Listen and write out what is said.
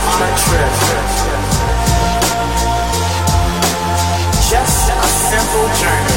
full a simple and